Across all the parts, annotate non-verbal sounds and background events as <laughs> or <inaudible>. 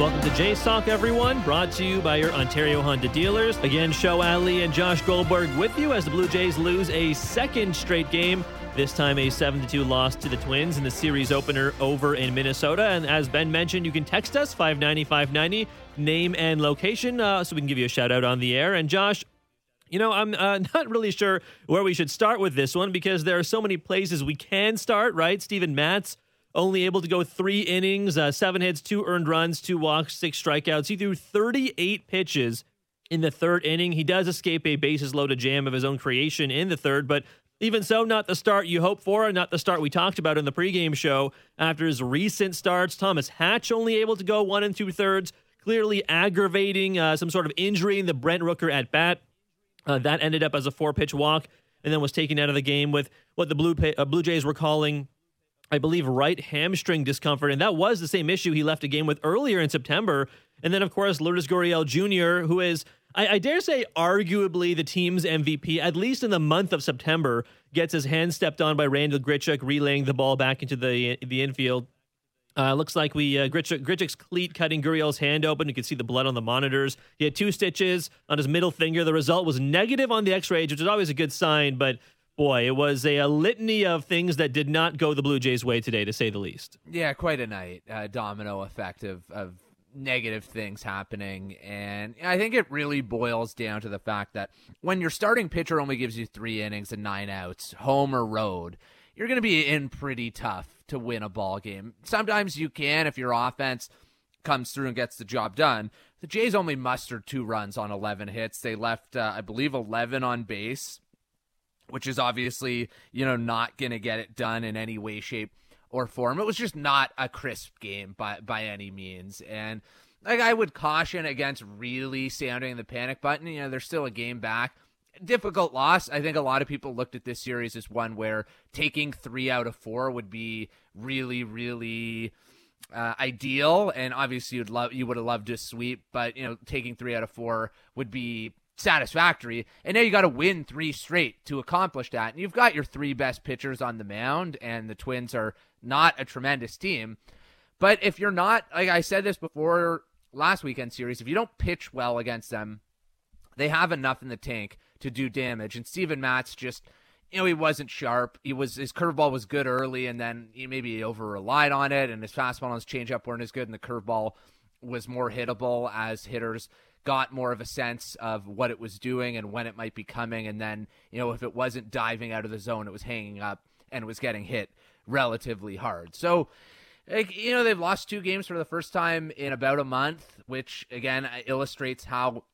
Welcome to Talk, everyone. Brought to you by your Ontario Honda dealers. Again, Show Ali and Josh Goldberg with you as the Blue Jays lose a second straight game. This time, a 7 2 loss to the Twins in the series opener over in Minnesota. And as Ben mentioned, you can text us 590 590, name and location, uh, so we can give you a shout out on the air. And Josh, you know, I'm uh, <laughs> not really sure where we should start with this one because there are so many places we can start, right? Steven Matz only able to go three innings, uh, seven hits, two earned runs, two walks, six strikeouts. He threw 38 pitches in the third inning. He does escape a bases loaded jam of his own creation in the third, but even so, not the start you hope for, and not the start we talked about in the pregame show. After his recent starts, Thomas Hatch only able to go one and two thirds, clearly aggravating uh, some sort of injury in the Brent Rooker at bat. Uh, that ended up as a four pitch walk and then was taken out of the game with what the Blue, uh, Blue Jays were calling I believe, right hamstring discomfort. And that was the same issue he left a game with earlier in September. And then, of course, Lourdes Gurriel Jr., who is, I, I, dare say, arguably the team's MVP, at least in the month of September, gets his hand stepped on by Randall Grichuk, relaying the ball back into the the infield. Uh, looks like we uh, Grichuk, Grichuk's cleat cutting Gurriel's hand open. You can see the blood on the monitors. He had two stitches on his middle finger. The result was negative on the X-rays, which is always a good sign. But boy, it was a, a, litany of things that did not go the Blue Jays' way today, to say the least. Yeah, quite a night. Uh, domino effect of, of negative things happening. And I think it really boils down to the fact that when your starting pitcher only gives you three innings and nine outs, home or road, you're going to be in pretty tough to win a ball game. Sometimes you can if your offense comes through and gets the job done. The Jays only mustered two runs on 11 hits. They left, uh, I believe, 11 on base which is obviously, you know, not going to get it done in any way, shape, or form. It was just not a crisp game by by any means. And like I would caution against really sounding the panic button. You know, there's still a game back. Difficult loss. I think a lot of people looked at this series as one where taking three out of four would be really, really uh, ideal. And obviously, you'd love you would have loved to sweep, but you know, taking three out of four would be satisfactory. And now you got to win three straight to accomplish that. And you've got your three best pitchers on the mound, and the Twins are not a tremendous team. But if you're not, like I said this before last weekend series, if you don't pitch well against them, they have enough in the tank to do damage. And Steven Matz just, you know, he wasn't sharp. He was his curveball was good early, and then he maybe over relied on it, and his fastball and his changeup weren't as good, and the curveball was more hittable as hitters got more of a sense of what it was doing and when it might be coming. And then, you know, if it wasn't diving out of the zone, it was hanging up and was getting hit relatively hard. So, like, you know, they've lost two games for the first time in about a month, which again uh, illustrates how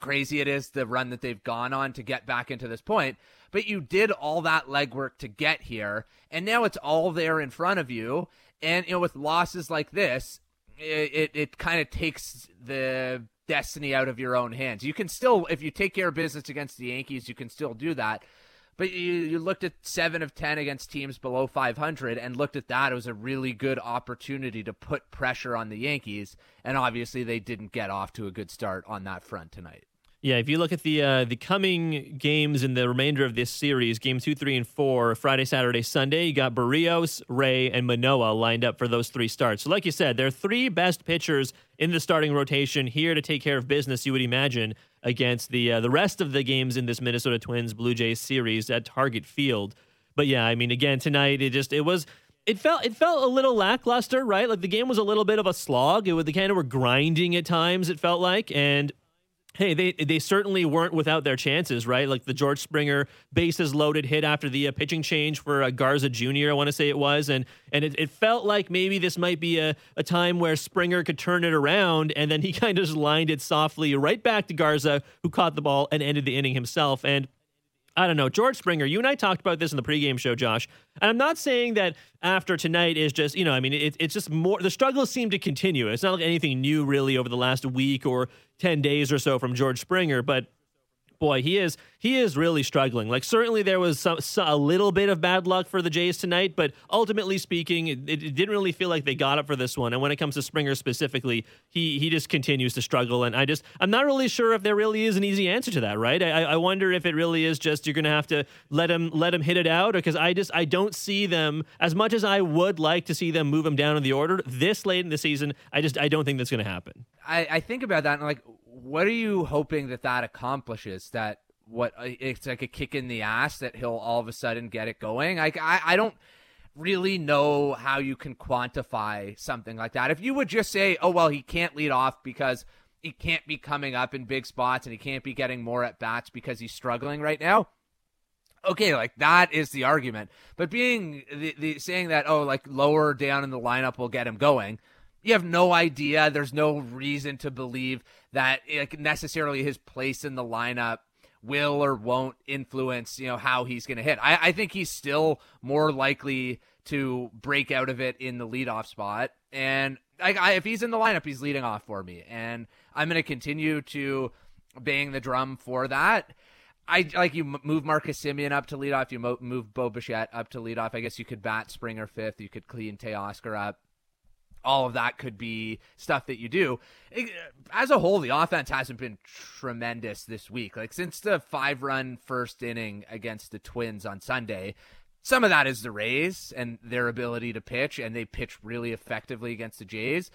crazy it is the run that they've gone on to get back into this point. But you did all that legwork to get here, and now it's all there in front of you. And you know, with losses like this, it it, it kind of takes the destiny out of your own hands. You can still, if you take care of business against the Yankees, you can still do that. But you, you looked at seven of 10 against teams below 500 and looked at that. It was a really good opportunity to put pressure on the Yankees. And obviously, they didn't get off to a good start on that front tonight. Yeah, if you look at the uh, the coming games in the remainder of this series, game two, three, and four, Friday, Saturday, Sunday, you got Berrios, Ray, and Manoah lined up for those three starts. So, like you said, they're three best pitchers in the starting rotation here to take care of business. You would imagine against the uh, the rest of the games in this Minnesota Twins Blue Jays series at Target Field. But yeah, I mean, again tonight, it just it was it felt it felt a little lackluster, right? Like the game was a little bit of a slog. It was the kind of were grinding at times. It felt like, and Hey, they they certainly weren't without their chances, right? Like the George Springer bases loaded hit after the uh, pitching change for uh, Garza Jr. I want to say it was, and and it, it felt like maybe this might be a, a time where Springer could turn it around, and then he <laughs> kind of just lined it softly right back to Garza, who caught the ball and ended the inning himself. And I don't know. George Springer, you and I talked about this in the pregame show, Josh. And I'm not saying that after tonight is just, you know, I mean, it, it's just more, the struggles seem to continue. It's not like anything new really over the last week or 10 days or so from George Springer. But boy, he is he is really struggling. Like certainly there was some, some, a little bit of bad luck for the Jays tonight, but ultimately speaking, it, it, didn't really feel like they got up for this one. And when it comes to Springer specifically, he he just continues to struggle. And I just I'm not really sure if there really is an easy answer to that. Right? I, I wonder if it really is just you're going to have to let him let him hit it out, because I just I don't see them as much as I would like to see them move him down in the order this late in the season. I just I don't think that's going to happen. I, I think about that and like, what are you hoping that that accomplishes? That what uh, it's like a kick in the ass that he'll all of a sudden get it going. Like I, I don't really know how you can quantify something like that. If you would just say, "Oh well, he can't lead off because he can't be coming up in big spots and he can't be getting more at bats because he's struggling right now." Okay, like that is the argument. But being the, the saying that oh, like lower down in the lineup will get him going. You have no idea. There's no reason to believe that necessarily his place in the lineup will or won't influence, you know, how he's going to hit. I, I think he's still more likely to break out of it in the leadoff spot. And I, I, if he's in the lineup, he's leading off for me. And I'm going to continue to bang the drum for that. I like you move Marcus Semien up to lead off. You move Bo Bichette up to lead off. I guess you could bat Springer fifth. You could clean Teoscar up all of that could be stuff that you do. As a whole, the offense hasn't been tremendous this week. Like since the five run first inning against the Twins on Sunday, some of that is the Rays and their ability to pitch, and they pitch really effectively against the Jays.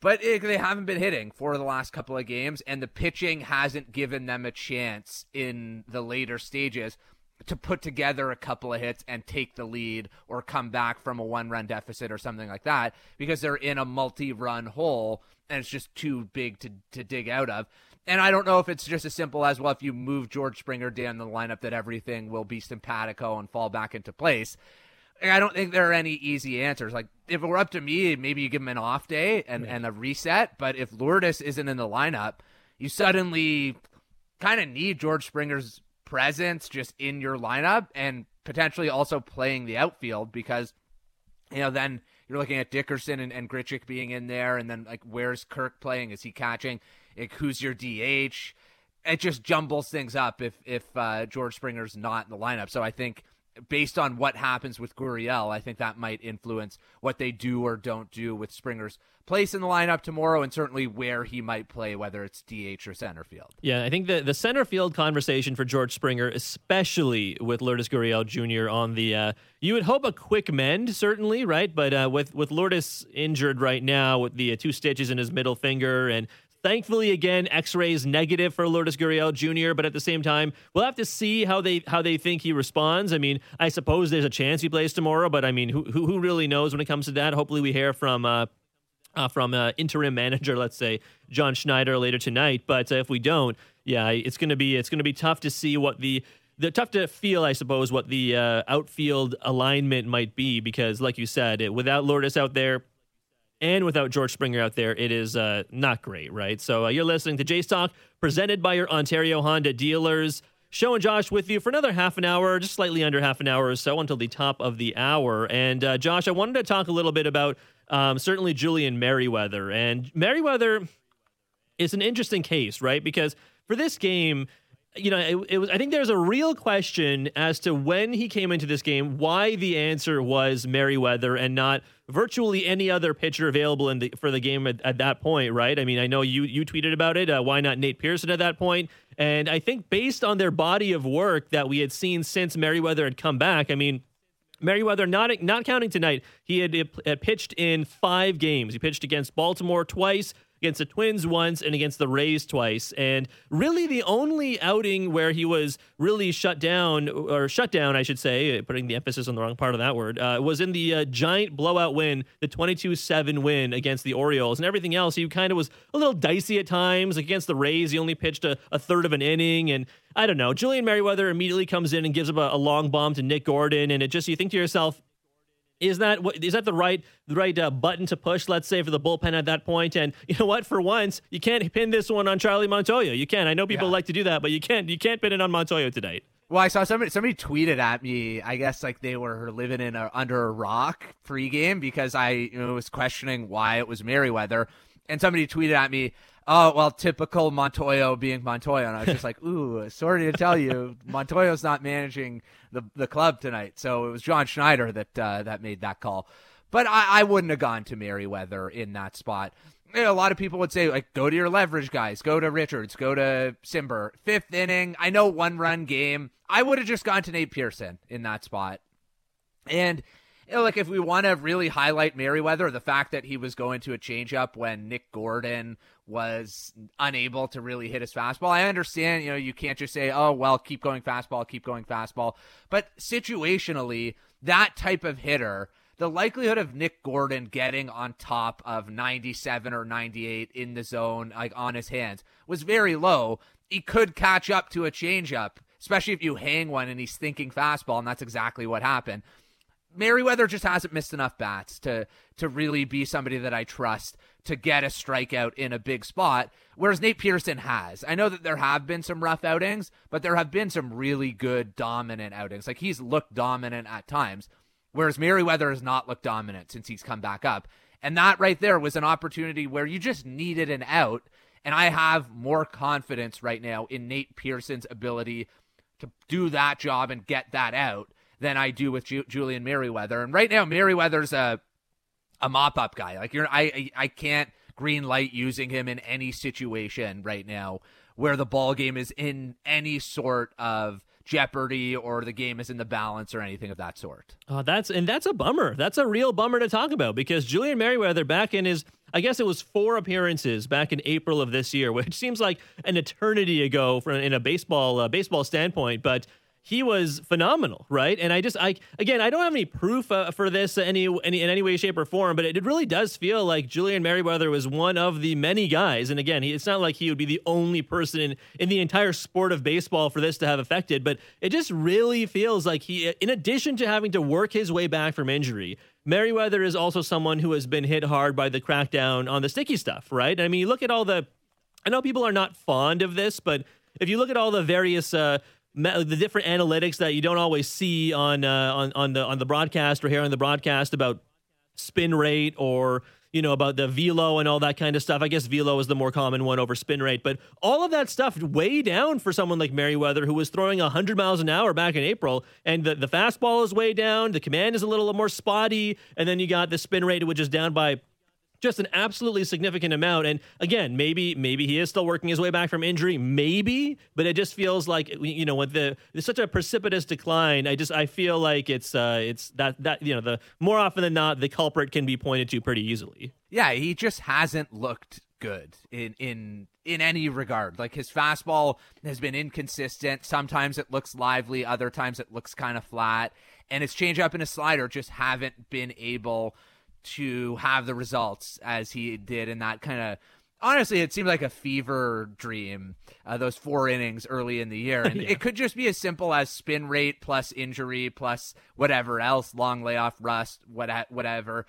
But it, they haven't been hitting for the last couple of games, and the pitching hasn't given them a chance in the later stages to put together a couple of hits and take the lead or come back from a one run deficit or something like that because they're in a multi run hole and it's just too big to, to dig out of. And I don't know if it's just as simple as well, if you move George Springer down the lineup, that everything will be simpatico and fall back into place. I don't think there are any easy answers. Like if it were up to me, maybe you give him an off day and, and a reset. But if Lourdes isn't in the lineup, you suddenly kind of need George Springer's presence just in your lineup and potentially also playing the outfield because you know then you're looking at Dickerson and, and Grichuk being in there and then like where's Kirk playing? Is he catching? Like, who's your DH it just jumbles things up if if uh, George Springer's not in the lineup. So I think based on what happens with Gurriel, I think that might influence what they do or don't do with Springer's place in the lineup tomorrow, and certainly where he might play, whether it's DH or center field. Yeah, I think the the center field conversation for George Springer, especially with Lourdes Gurriel Jr. on the, uh, you would hope a quick mend, certainly, right? But uh, with with Lourdes injured right now with the uh, two stitches in his middle finger and Thankfully, again, X-rays negative for Lourdes Gurriel Jr. But at the same time, we'll have to see how they how they think he responds. I mean, I suppose there's a chance he plays tomorrow, but I mean, who who, who really knows when it comes to that? Hopefully, we hear from. Uh, uh, from uh, interim manager, let's say John Schneider later tonight. But uh, if we don't, yeah, it's gonna be it's gonna be tough to see what the the tough to feel, I suppose, what the uh, outfield alignment might be because, like you said, it, without Lourdes out there, and without George Springer out there, it is uh, not great, right? So uh, you're listening to Jays Talk, presented by your Ontario Honda dealers. Show and Josh with you for another half an hour, just slightly under half an hour or so until the top of the hour. And uh, Josh, I wanted to talk a little bit about um, certainly Julian Merryweather. And Merryweather is an interesting case, right? Because for this game, you know, it, it, was. I think there's a real question as to when he came into this game, why the answer was Merryweather and not virtually any other pitcher available in the, for the game at, at, that point, right? I mean, I know you you tweeted about it. Uh, why not Nate Pearson at that point? And I think based on their body of work that we had seen since Merryweather had come back, I mean. Merryweather, not not counting tonight, he had, had pitched in five games. He pitched against Baltimore twice, against the Twins once and against the Rays twice. And really the only outing where he was really shut down, or shut down, I should say, putting the emphasis on the wrong part of that word, uh, was in the uh, giant blowout win, the 22 7 win against the Orioles. And everything else, he kind of was a little dicey at times. Like against the Rays, he only pitched a, a third of an inning. And I don't know. Julian Merryweather immediately comes in and gives up a, a long bomb to Nick Gordon. And it just, you think to yourself, is that is that the right the right uh, button to push? Let's say for the bullpen at that point. And you know what? For once, you can't pin this one on Charlie Montoyo. You can. I know people yeah. like to do that, but you can't. You can't pin it on Montoyo tonight. Well, I saw somebody somebody tweeted at me. I guess like they were living in a, under a rock pregame because I you know, was questioning why it was Merryweather, and somebody tweeted at me oh well, typical Montoyo being Montoyo, and I was just like, ooh, sorry to tell you, Montoyo's not managing the the club tonight. So it was John Schneider that uh, that made that call. But I, I wouldn't have gone to Merryweather in that spot. You know, a lot of people would say, like, go to your leverage guys, go to Richards, go to Cimber. Fifth inning, I know one run game. I would have just gone to Nate Pearson in that spot. And you know, like if we want to really highlight Merryweather, the fact that he was going to a changeup when Nick Gordon was unable to really hit his fastball. I understand, you know, you can't just say, oh, well, keep going fastball, keep going fastball. But situationally, that type of hitter the likelihood of Nick Gordon getting on top of 97 or 98 in the zone, like on his hands, was very low. He could catch up to a changeup, especially if you hang one and he's thinking fastball, and that's exactly what happened. Merryweather just hasn't missed enough bats to to really be somebody that I trust to get a strikeout in a big spot, whereas Nate Pearson has. I know that there have been some rough outings, but there have been some really good dominant outings. Like he's looked dominant at times whereas Merryweather has not looked dominant since he's come back up. And that right there was an opportunity where you just needed an out. And I have more confidence right now in Nate Pearson's ability to do that job and get that out than I do with Ju- Julian Merryweather. And right now, Merryweather's a a mop up guy. Like you're, I I can't green light using him in any situation right now where the ball game is in any sort of jeopardy or the game is in the balance or anything of that sort. Uh, that's and that's a bummer. That's a real bummer to talk about because Julian Merryweather back in his I guess it was four appearances back in April of this year, <laughs> which seems like an eternity ago from in a baseball uh, baseball standpoint, but he was phenomenal, right? And I just, I again, I don't have any proof uh, for this any, any in any way, shape, or form, but it, really does feel like Julian Merryweather was one of the many guys. And again, he, it's not like he would be the only person in in the entire sport of baseball for this to have affected, but it just really feels like he, in addition to having to work his way back from injury, Merryweather is also someone who has been hit hard by the crackdown on the sticky stuff, right? I mean, you look at all the, I know people are not fond of this, but if you look at all the various uh, the different analytics that you don't always see on uh, on on the on the broadcast or here on the broadcast about spin rate or you know about the velo and all that kind of stuff. I guess velo is the more common one over spin rate, but all of that stuff way down for someone like Merryweather who was throwing 100 miles an hour back in April, and the the fastball is way down, the command is a little more spotty, and then you got the spin rate which is down by just an absolutely significant amount. And again, maybe maybe he is still working his way back from injury, maybe, but it just feels like you know with the it's such a precipitous decline. I just I feel like it's uh it's that that you know the more often than not the culprit can be pointed to pretty easily. Yeah, he just hasn't looked good in in in any regard. Like his fastball has been inconsistent. Sometimes it looks lively, other times it looks kind of flat, and his changeup and his slider just haven't been able to have the results as he did in that kind of honestly, it seemed like a fever dream. Uh, those four innings early in the year, <laughs> and yeah. it could just be as simple as spin rate plus injury plus whatever else, long layoff, rust, what whatever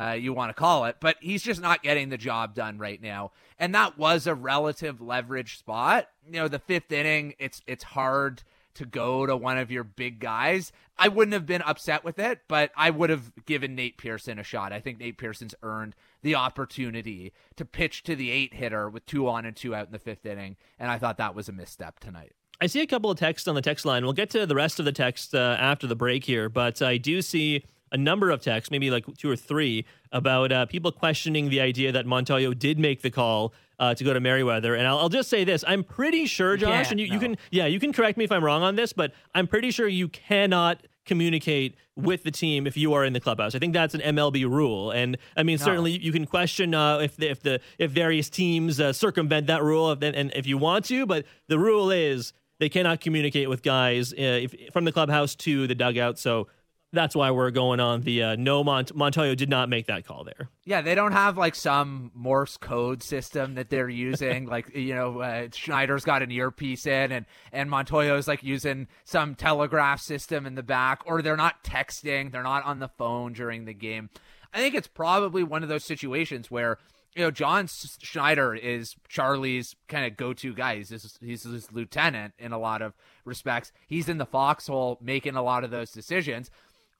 uh, you want to call it. But he's just not getting the job done right now, and that was a relative leverage spot. You know, the fifth inning, it's it's hard to go to one of your big guys. I wouldn't have been upset with it, but I would have given Nate Pearson a shot. I think Nate Pearson's earned the opportunity to pitch to the eight hitter with two on and two out in the fifth inning, and I thought that was a misstep tonight. I see a couple of texts on the text line. We'll get to the rest of the text uh, after the break here, but I do see a number of texts, maybe like two or three, about uh, people questioning the idea that Montoyo did make the call uh, to go to Merryweather. And I'll, I'll, just say this: I'm pretty sure, Josh, and you, no. you can, yeah, you can correct me if I'm wrong on this, but I'm pretty sure you cannot communicate with the team if you are in the clubhouse. I think that's an MLB rule, and I mean no. certainly you can question uh, if the, if the if various teams uh, circumvent that rule, if, and if you want to, but the rule is they cannot communicate with guys uh, if, from the clubhouse to the dugout. So that's why we're going on the uh, no Mont- Montoyo did not make that call there. Yeah, they don't have like some Morse code system that they're using. <laughs> like you know, uh, Schneider's got an earpiece in, and and Montoyo's like using some telegraph system in the back, or they're not texting, they're not on the phone during the game. I think it's probably one of those situations where you know John Schneider is Charlie's kind of go-to guy. He's his, he's his lieutenant in a lot of respects. He's in the foxhole making a lot of those decisions.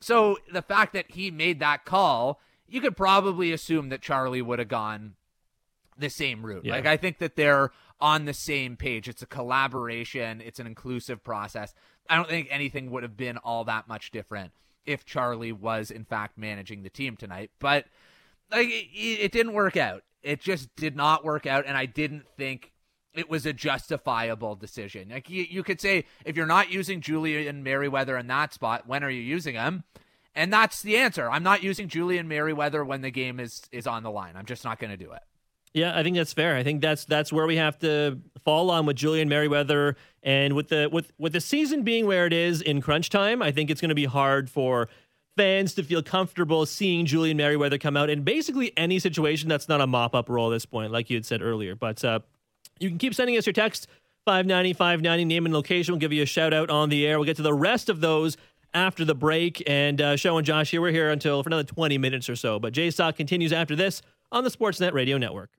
So the fact that he made that call, you could probably assume that Charlie would have gone the same route. Yeah. Like I think that they're on the same page. It's a collaboration. It's an inclusive process. I don't think anything would have been all that much different if Charlie was in fact managing the team tonight. But like it, it didn't work out. It just did not work out, and I didn't think it was a justifiable decision. Like you, you could say, if you're not using Julian Merryweather in that spot, when are you using him? And that's the answer. I'm not using Julian Merryweather when the game is is on the line. I'm just not going to do it. Yeah, I think that's fair. I think that's that's where we have to fall on with Julian Merryweather and with the with with the season being where it is in crunch time. I think it's going to be hard for fans to feel comfortable seeing Julian Merryweather come out in basically any situation that's not a mop up role at this point, like you had said earlier. But uh, you can keep sending us your text 590 590 name and location. We'll give you a shout out on the air. We'll get to the rest of those after the break. And uh, Show and Josh here, we're here until for another 20 minutes or so. But Jays Talk continues after this on the Sportsnet Radio Network.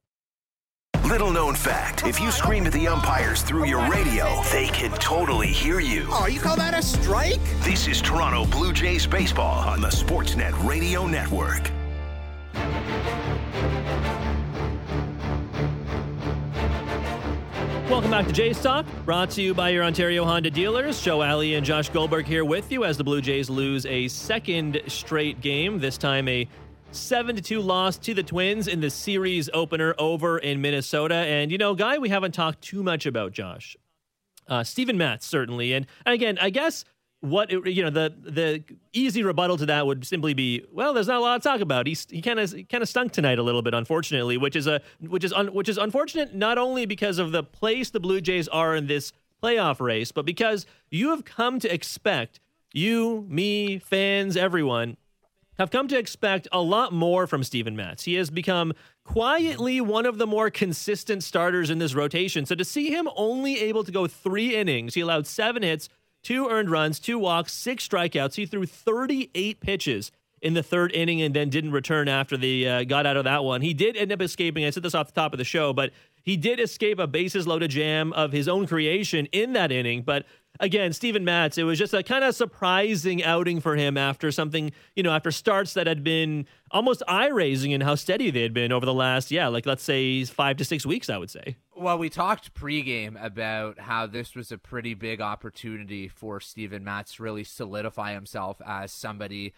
Little known fact if you scream at the umpires through your radio, they can totally hear you. Oh, you call that a strike? This is Toronto Blue Jays Baseball on the Sportsnet Radio Network. Welcome back to Jays Talk, brought to you by your Ontario Honda dealers. Joe Alley and Josh Goldberg here with you as the Blue Jays lose a second straight game, this time a 7 to 2 loss to the Twins in the series opener over in Minnesota. And, you know, guy we haven't talked too much about, Josh. Uh, Steven Matz, certainly. And, and again, I guess what you know the the easy rebuttal to that would simply be well there's not a lot to talk about he's he kind of kind of stunk tonight a little bit unfortunately which is a which is un, which is unfortunate not only because of the place the blue jays are in this playoff race but because you have come to expect you me fans everyone have come to expect a lot more from Steven Matz. He has become quietly one of the more consistent starters in this rotation. So to see him only able to go three innings, he allowed seven hits, two earned runs, two walks, six strikeouts. He threw 38 pitches in the third inning and then didn't return after the uh, got out of that one. He did end up escaping. I said this off the top of the show, but he did escape a bases loaded jam of his own creation in that inning. But again, Steven Matz, it was just a kind of surprising outing for him after something, you know, after starts that had been almost eye raising in how steady they had been over the last, yeah, like let's say five to six weeks, I would say. Well, we talked pregame about how this was a pretty big opportunity for Steven Matz really solidify himself as somebody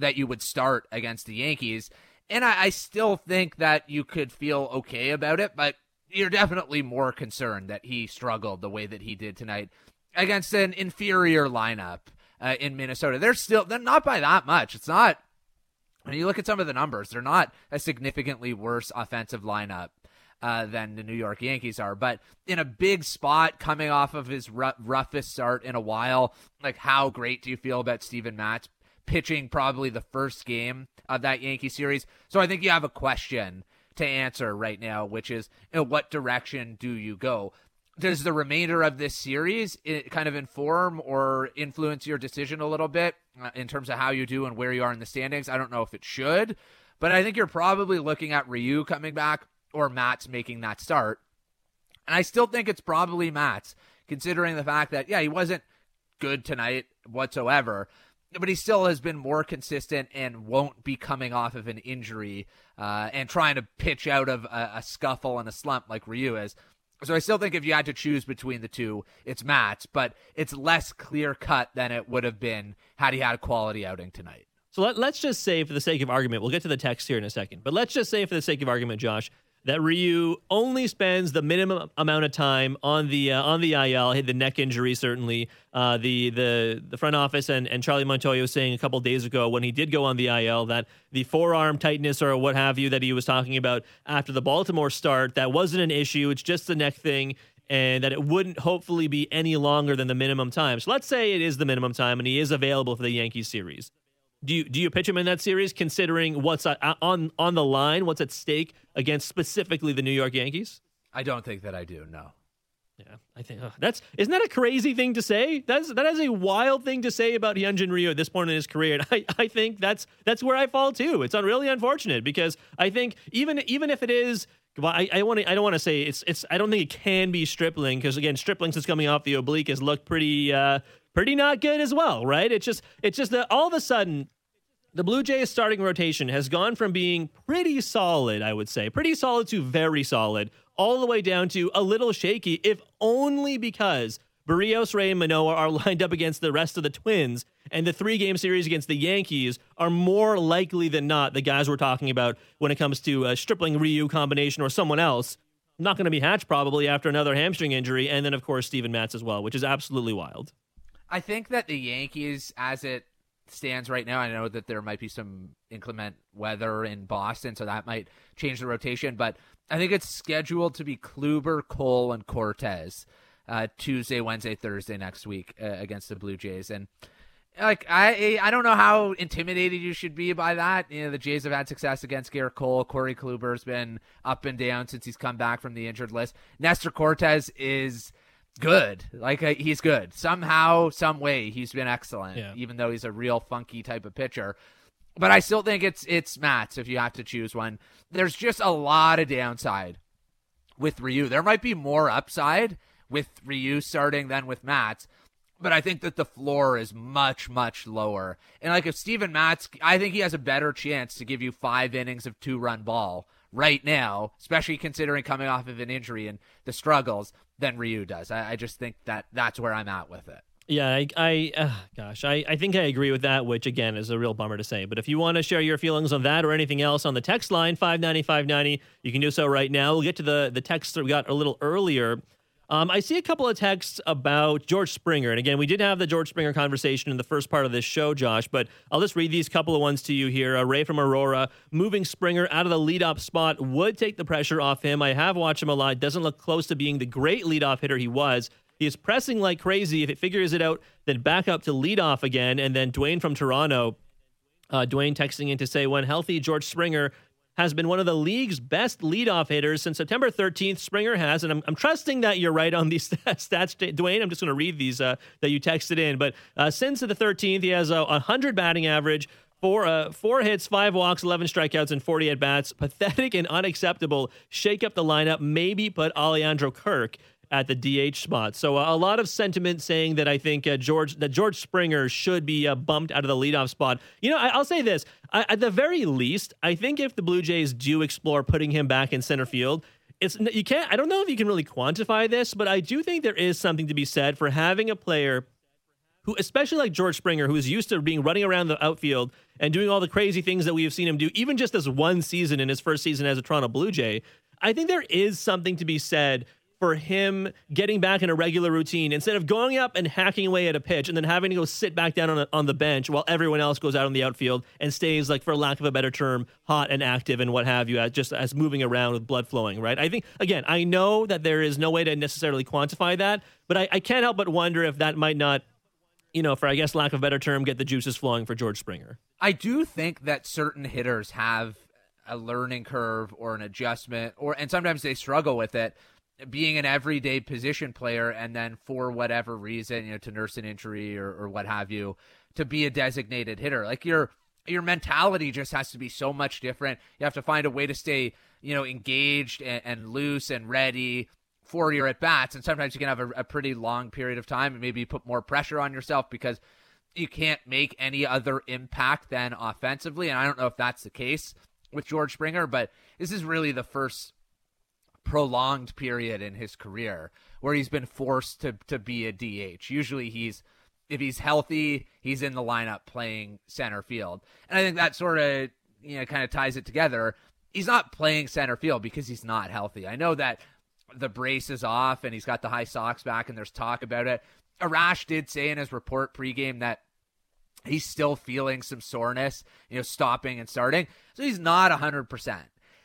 that you would start against the Yankees. And I, I still think that you could feel okay about it, but you're definitely more concerned that he struggled the way that he did tonight against an inferior lineup uh, in Minnesota. They're still they're not by that much. It's not when you look at some of the numbers, they're not a significantly worse offensive lineup uh, than the New York Yankees are. But in a big spot, coming off of his roughest start in a while, like how great do you feel about Steven Matz pitching probably the first game of that Yankee series? So I think you have a question to answer right now, which is you know, what direction do you go? Does the remainder of this series kind of inform or influence your decision a little bit uh, in terms of how you do and where you are in the standings? I don't know if it should, but I think you're probably looking at Ryu coming back or Matz making that start. And I still think it's probably Matz, considering the fact that, yeah, he wasn't good tonight whatsoever, but he still has been more consistent and won't be coming off of an injury uh, and trying to pitch out of a, a, scuffle and a slump like Ryu is. So I still think if you had to choose between the two, it's Matz, but it's less clear cut than it would have been had he had a quality outing tonight. So let, let's just say, for the sake of argument, we'll get to the text here in a second, but let's just say, for the sake of argument, Josh, that Ryu only spends the minimum amount of time on the uh, on the IL. Hit the neck injury certainly. Uh, the the the front office and, and Charlie Montoyo saying a couple days ago when he did go on the IL that the forearm tightness or what have you that he was talking about after the Baltimore start that wasn't an issue. It's just the neck thing. And that it wouldn't hopefully be any longer than the minimum time. So let's say it is the minimum time and he is available for the Yankees series. Do you do you pitch him in that series, considering what's on on the line, what's at stake against specifically the New York Yankees? I don't think that I do. No. Yeah, I think oh, that's isn't that a crazy thing to say? That's that is a wild thing to say about Hyunjin Ryu at this point in his career. And <laughs> I, I think that's that's where I fall too. It's really unfortunate because I think even even if it is well, I, I want. I don't want to say it's. It's. I don't think it can be Stripling because again, Stripling since coming off the oblique has looked pretty, uh, pretty not good as well, right? It's just. It's just that all of a sudden, the Blue Jays starting rotation has gone from being pretty solid, I would say, pretty solid to very solid, all the way down to a little shaky, if only because Berrios, Ray, and Manoah are <laughs> lined up against the rest of the Twins, and the three game series against the Yankees are more likely than not the guys we're talking about when it comes to a Stripling Ryu combination or someone else. Not going to be Hatch probably after another hamstring injury, and then of course Steven Matz as well, which is absolutely wild. I think that the Yankees, as it stands right now. I know that there might be some inclement weather in Boston, so that might change the rotation. But I think it's scheduled to be Kluber, Cole, and Cortes uh, Tuesday, Wednesday, Thursday next week uh, against the Blue Jays. And like I, I don't know how intimidated you should be by that. You know, the Jays have had success against Gerrit Cole. Corey Kluber's been up and down since he's come back from the injured list. Nestor Cortes is good. Like uh, he's good. Somehow, some way, he's been excellent. Yeah. Even though he's a real funky type of pitcher. But I still think it's it's Matz if you have to choose one. There's just a lot of downside with Ryu. There might be more upside with Ryu starting than with Matz. But I think that the floor is much, much lower. And like if Steven Matz, I think he has a better chance to give you five innings of two run ball right now, especially considering coming off of an injury and the struggles, than Ryu does. I, I just think that that's where I'm at with it. Yeah, I, I uh, gosh, I, I think I agree with that, which again is a real bummer to say. But if you want to share your feelings on that or anything else on the text line, 590, 590, you can do so right now. We'll get to the, the text that we got a little earlier. Um, I see a couple of texts about George Springer. And again, we did have the George Springer conversation in the first part of this show, Josh, but I'll just read these couple of ones to you here. Uh, Ray from Aurora, moving Springer out of the leadoff spot would take the pressure off him. I have watched him a lot. Doesn't look close to being the great leadoff hitter he was. He is pressing like crazy. If it figures it out, then back up to leadoff again. And then Dwayne from Toronto, uh, Dwayne texting in to say, when healthy, George Springer has been one of the league's best leadoff hitters since September 13th. Springer has, and I'm, I'm trusting that you're right on these <laughs> stats, Dwayne. I'm just going to read these uh, that you texted in. But uh, since the 13th, he has a 100 batting average. Four, uh, four hits, five walks, 11 strikeouts, and 40 at bats. Pathetic and unacceptable. Shake up the lineup. Maybe put Alejandro Kirk at the DH spot. So uh, a lot of sentiment saying that I think uh, George that George Springer should be uh, bumped out of the leadoff spot. You know, I, will say this: I, at the very least, I think if the Blue Jays do explore putting him back in center field. It's you can't. I don't know if you can really quantify this, but I do think there is something to be said for having a player who, especially like George Springer, who is used to being running around the outfield and doing all the crazy things that we have seen him do, even just this one season in his first season as a Toronto Blue Jay. I think there is something to be said for him getting back in a regular routine instead of going up and hacking away at a pitch and then having to go sit back down on, a, on the bench while everyone else goes out on the outfield and stays like for lack of a better term hot and active and what have you just as moving around with blood flowing right? I think again i know that there is no way to necessarily quantify that but i, I can't help but wonder if that might not you know for i guess lack of a better term get the juices flowing for george springer. I do think that certain hitters have a learning curve or an adjustment or and sometimes they struggle with it being an everyday position player and then for whatever reason, you know, to nurse an injury or, or what have you, to be a designated hitter. Like your your mentality just has to be so much different. You have to find a way to stay, you know, engaged and, and loose and ready for your at bats. And sometimes you can have a, a pretty long period of time and maybe put more pressure on yourself because you can't make any other impact than offensively. And I don't know if that's the case with George Springer, but this is really the first prolonged period in his career where he's been forced to to be a DH. Usually he's if he's healthy, he's in the lineup playing center field. And I think that sort of you know kind of ties it together. He's not playing center field because he's not healthy. I know that the brace is off and he's got the high socks back and there's talk about it. Arash did say in his report pregame that he's still feeling some soreness, you know, stopping and starting. So he's not 100%.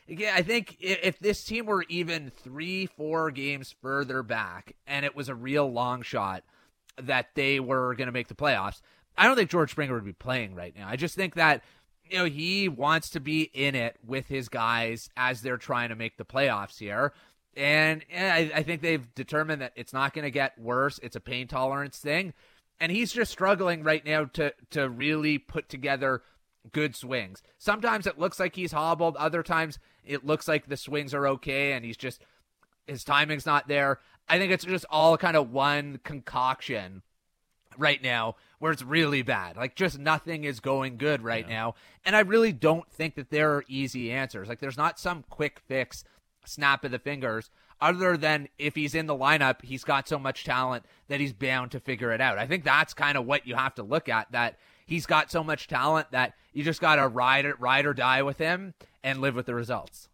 I think if this team were even three, four games further back and it was a real long shot that they were going to make the playoffs, I don't think George Springer would be playing right now. I just think that, you know, he wants to be in it with his guys as they're trying to make the playoffs here. And I, I think they've determined that it's not going to get worse. It's a pain tolerance thing. And he's just struggling right now to, to really put together good swings. Sometimes it looks like he's hobbled. Other times it looks like the swings are okay and he's just his timing's not there. I think it's just all kind of one concoction right now where it's really bad. Like just nothing is going good right yeah. now. And I really don't think that there are easy answers. Like there's not some quick fix, snap of the fingers, other than if he's in the lineup, he's got so much talent that he's bound to figure it out. I think that's kind of what you have to look at that he's got so much talent that you just got to ride it, ride or die with him and live with the results.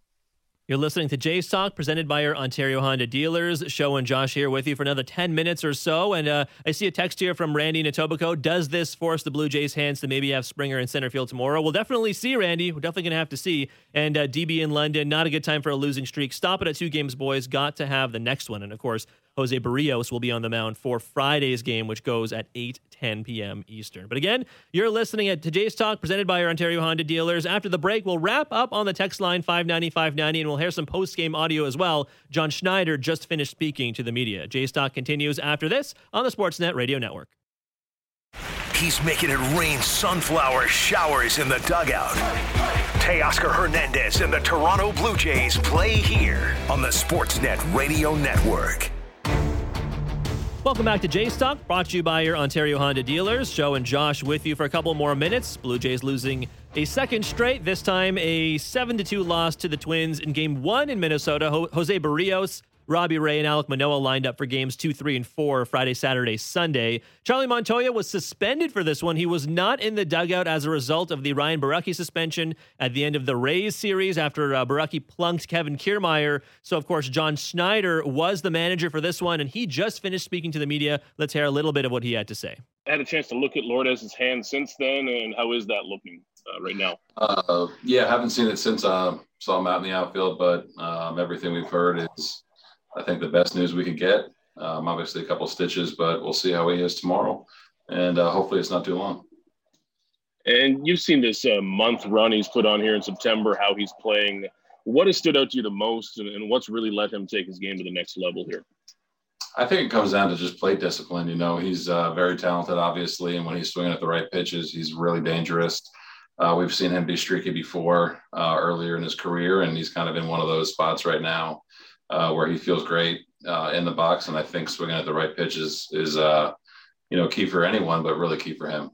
You're listening to Jays Talk, presented by your Ontario Honda dealers. Show and Josh here with you for another 10 minutes or so. And uh, I see a text here from Randy Natobico. Does this force the Blue Jays' hands to maybe have Springer in center field tomorrow? We'll definitely see, Randy. We're definitely going to have to see. And uh, DB in London, not a good time for a losing streak. Stop it at two games, boys. Got to have the next one. And of course, Jose Berrios will be on the mound for Friday's game, which goes at 8 10 p.m. Eastern. But again, you're listening at today's talk presented by our Ontario Honda dealers. After the break, we'll wrap up on the text line 590 590 and we'll hear some post game audio as well. John Schneider just finished speaking to the media. Jays Talk continues after this on the Sportsnet Radio Network. He's making it rain sunflower showers in the dugout. Teoscar Hernandez and the Toronto Blue Jays play here on the Sportsnet Radio Network. Welcome back to Jays Talk, brought to you by your Ontario Honda dealers. Joe and Josh with you for a couple more minutes. Blue Jays losing a second straight, this time a 7 2 loss to the Twins in game one in Minnesota. Jose Berrios Robbie Ray and Alec Manoah lined up for games two, three, and four Friday, Saturday, Sunday. Charlie Montoyo was suspended for this one. He was not in the dugout as a result of the Ryan Borucki suspension at the end of the Rays series after uh, Borucki plunked Kevin Kiermaier. So, of course, John Schneider was the manager for this one, and he just finished speaking to the media. Let's hear a little bit of what he had to say. I had a chance to look at Lourdes's hand since then, and how is that looking uh, right now? Uh, yeah, haven't seen it since I uh, saw him out in the outfield, but um, everything we've heard is I think the best news we could get. Um, obviously, a couple stitches, but we'll see how he is tomorrow, and uh, hopefully, it's not too long. And you've seen this uh, month run he's put on here in September, how he's playing. What has stood out to you the most, and, and what's really let him take his game to the next level here? I think it comes down to just play discipline. You know, he's uh, very talented, obviously, and when he's swinging at the right pitches, he's really dangerous. Uh, we've seen him be streaky before uh, earlier in his career, and he's kind of in one of those spots right now uh, where he feels great uh, in the box. And I think swinging at the right pitches is, uh, you know, key for anyone, but really key for him.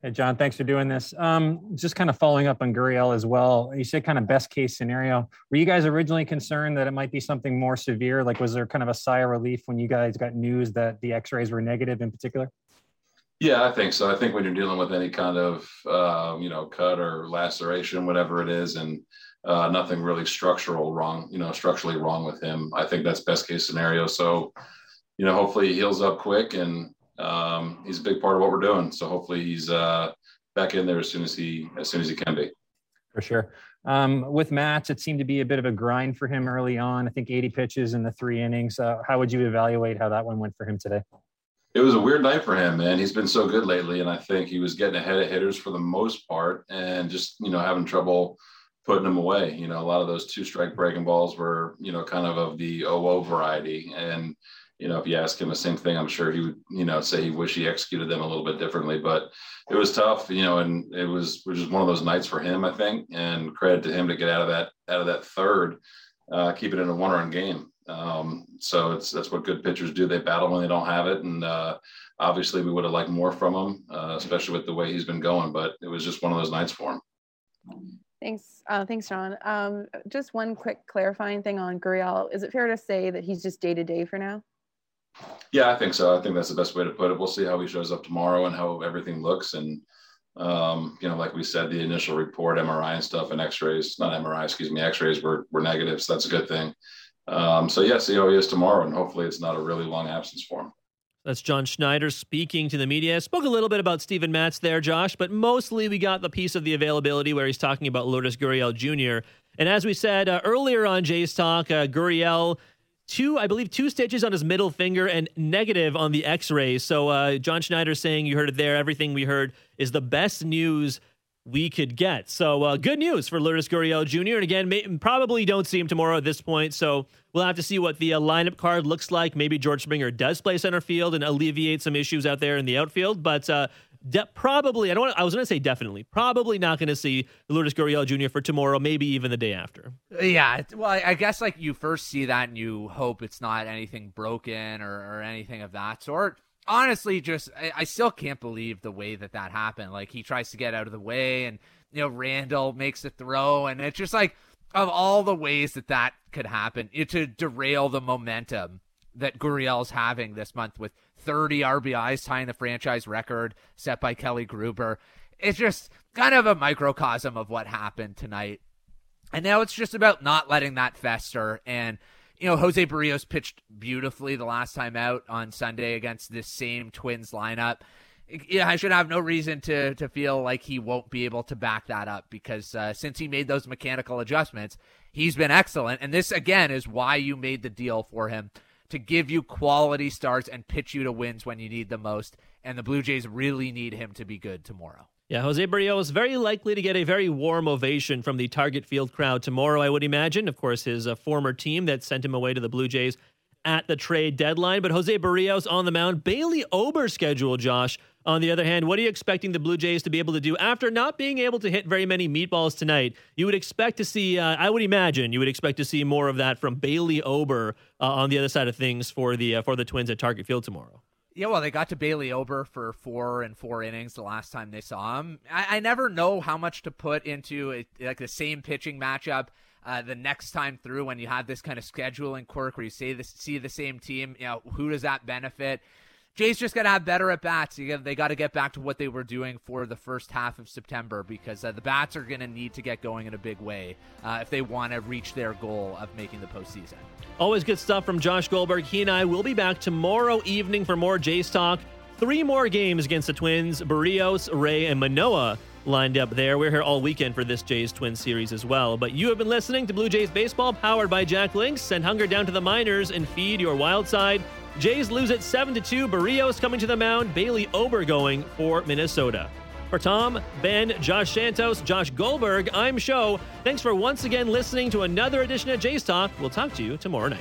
Hey, John, thanks for doing this. Um, just kind of following up on Gurriel as well. You said kind of best case scenario. Were you guys originally concerned that it might be something more severe? Like, was there kind of a sigh of relief when you guys got news that the x rays were negative in particular? Yeah, I think so. I think when you're dealing with any kind of, uh, you know, cut or laceration, whatever it is, and uh, nothing really structural wrong, you know, structurally wrong with him. I think that's best case scenario. So, you know, hopefully he heals up quick and um, he's a big part of what we're doing. So hopefully he's uh, back in there as soon as he as soon as he can be. For sure. Um, with Matz, it seemed to be a bit of a grind for him early on. I think 80 pitches in the three innings. Uh, how would you evaluate how that one went for him today? It was a weird night for him, man. He's been so good lately, and I think he was getting ahead of hitters for the most part, and just you know having trouble putting them away. You know, a lot of those two strike breaking balls were, you know, kind of of the OO variety. And, you know, if you ask him the same thing, I'm sure he would, you know, say he wish he executed them a little bit differently. But it was tough, you know, and it was, was just one of those nights for him, I think. And credit to him to get out of that out of that third, uh, keep it in a one run game. Um, so it's that's what good pitchers do. They battle when they don't have it. And uh, obviously we would have liked more from him, uh, especially with the way he's been going. But it was just one of those nights for him. Thanks. Uh, thanks, John. Um, just one quick clarifying thing on Gurriel. Is it fair to say that he's just day to day for now? Yeah, I think so. I think that's the best way to put it. We'll see how he shows up tomorrow and how everything looks. And, um, you know, like we said, the initial report, MRI and stuff and x-rays, not MRI, excuse me, x-rays were, were negative. So that's a good thing. Um, so yeah, see how he is tomorrow. And hopefully it's not a really long absence for him. That's John Schneider speaking to the media. Spoke a little bit about Steven Matz there, Josh, but mostly we got the piece of the availability where he's talking about Lourdes Gurriel Jr. And as we said uh, earlier on Jays Talk, uh, Gurriel, two, I believe, two stitches on his middle finger and negative on the x rays. So uh, John Schneider saying, you heard it there, everything we heard is the best news we could get. So uh, good news for Lourdes Gurriel Jr. And again, may, probably don't see him tomorrow at this point. So we'll have to see what the uh, lineup card looks like. Maybe George Springer does play center field and alleviate some issues out there in the outfield. But uh, de- probably, I don't. Want, I was going to say definitely, probably not going to see Lourdes Gurriel Jr. for tomorrow. Maybe even the day after. Yeah. Well, I guess like you first see that and you hope it's not anything broken or, or anything of that sort. Honestly, just I, I still can't believe the way that that happened. Like he tries to get out of the way, and you know Randall makes a throw, and it's just like of all the ways that that could happen, it to derail the momentum that Gurriel's having this month with 30 RBIs, tying the franchise record set by Kelly Gruber. It's just kind of a microcosm of what happened tonight. And now it's just about not letting that fester. And, you know, Jose Berrios pitched beautifully the last time out on Sunday against this same Twins lineup. Yeah, I should have no reason to to feel like he won't be able to back that up because uh, since he made those mechanical adjustments, he's been excellent. And this again is why you made the deal for him to give you quality starts and pitch you to wins when you need the most. And the Blue Jays really need him to be good tomorrow. Yeah, Jose Berrios very likely to get a very warm ovation from the Target Field crowd tomorrow, I would imagine. Of course, his uh, former team that sent him away to the Blue Jays at the trade deadline. But Jose Berrios on the mound. Bailey Ober schedule, Josh. On the other hand, what are you expecting the Blue Jays to be able to do after not being able to hit very many meatballs tonight? You would expect to see, uh, I would imagine, you would expect to see more of that from Bailey Ober uh, on the other side of things for the uh, for the Twins at Target Field tomorrow. Yeah, well, they got to Bailey Ober for four and four innings the last time they saw him. I, I never know how much to put into a, like the same pitching matchup uh, the next time through when you have this kind of scheduling quirk where you see the, see the same team. You know, who does that benefit? Jay's just got to have better at bats. They got to get back to what they were doing for the first half of September because uh, the bats are going to need to get going in a big way uh, if they want to reach their goal of making the postseason. Always good stuff from Josh Goldberg. He and I will be back tomorrow evening for more Jays talk. Three more games against the Twins Berrios, Ray, and Manoah lined up there. We're here all weekend for this Jays Twin series as well. But you have been listening to Blue Jays Baseball, powered by Jack Links. Send hunger down to the minors and feed your wild side. Jays lose it 7 to 2. Berrios coming to the mound. Bailey Ober going for Minnesota. For Tom, Ben, Josh Santos, Josh Goldberg, I'm Show. Thanks for once again listening to another edition of Jays Talk. We'll talk to you tomorrow night.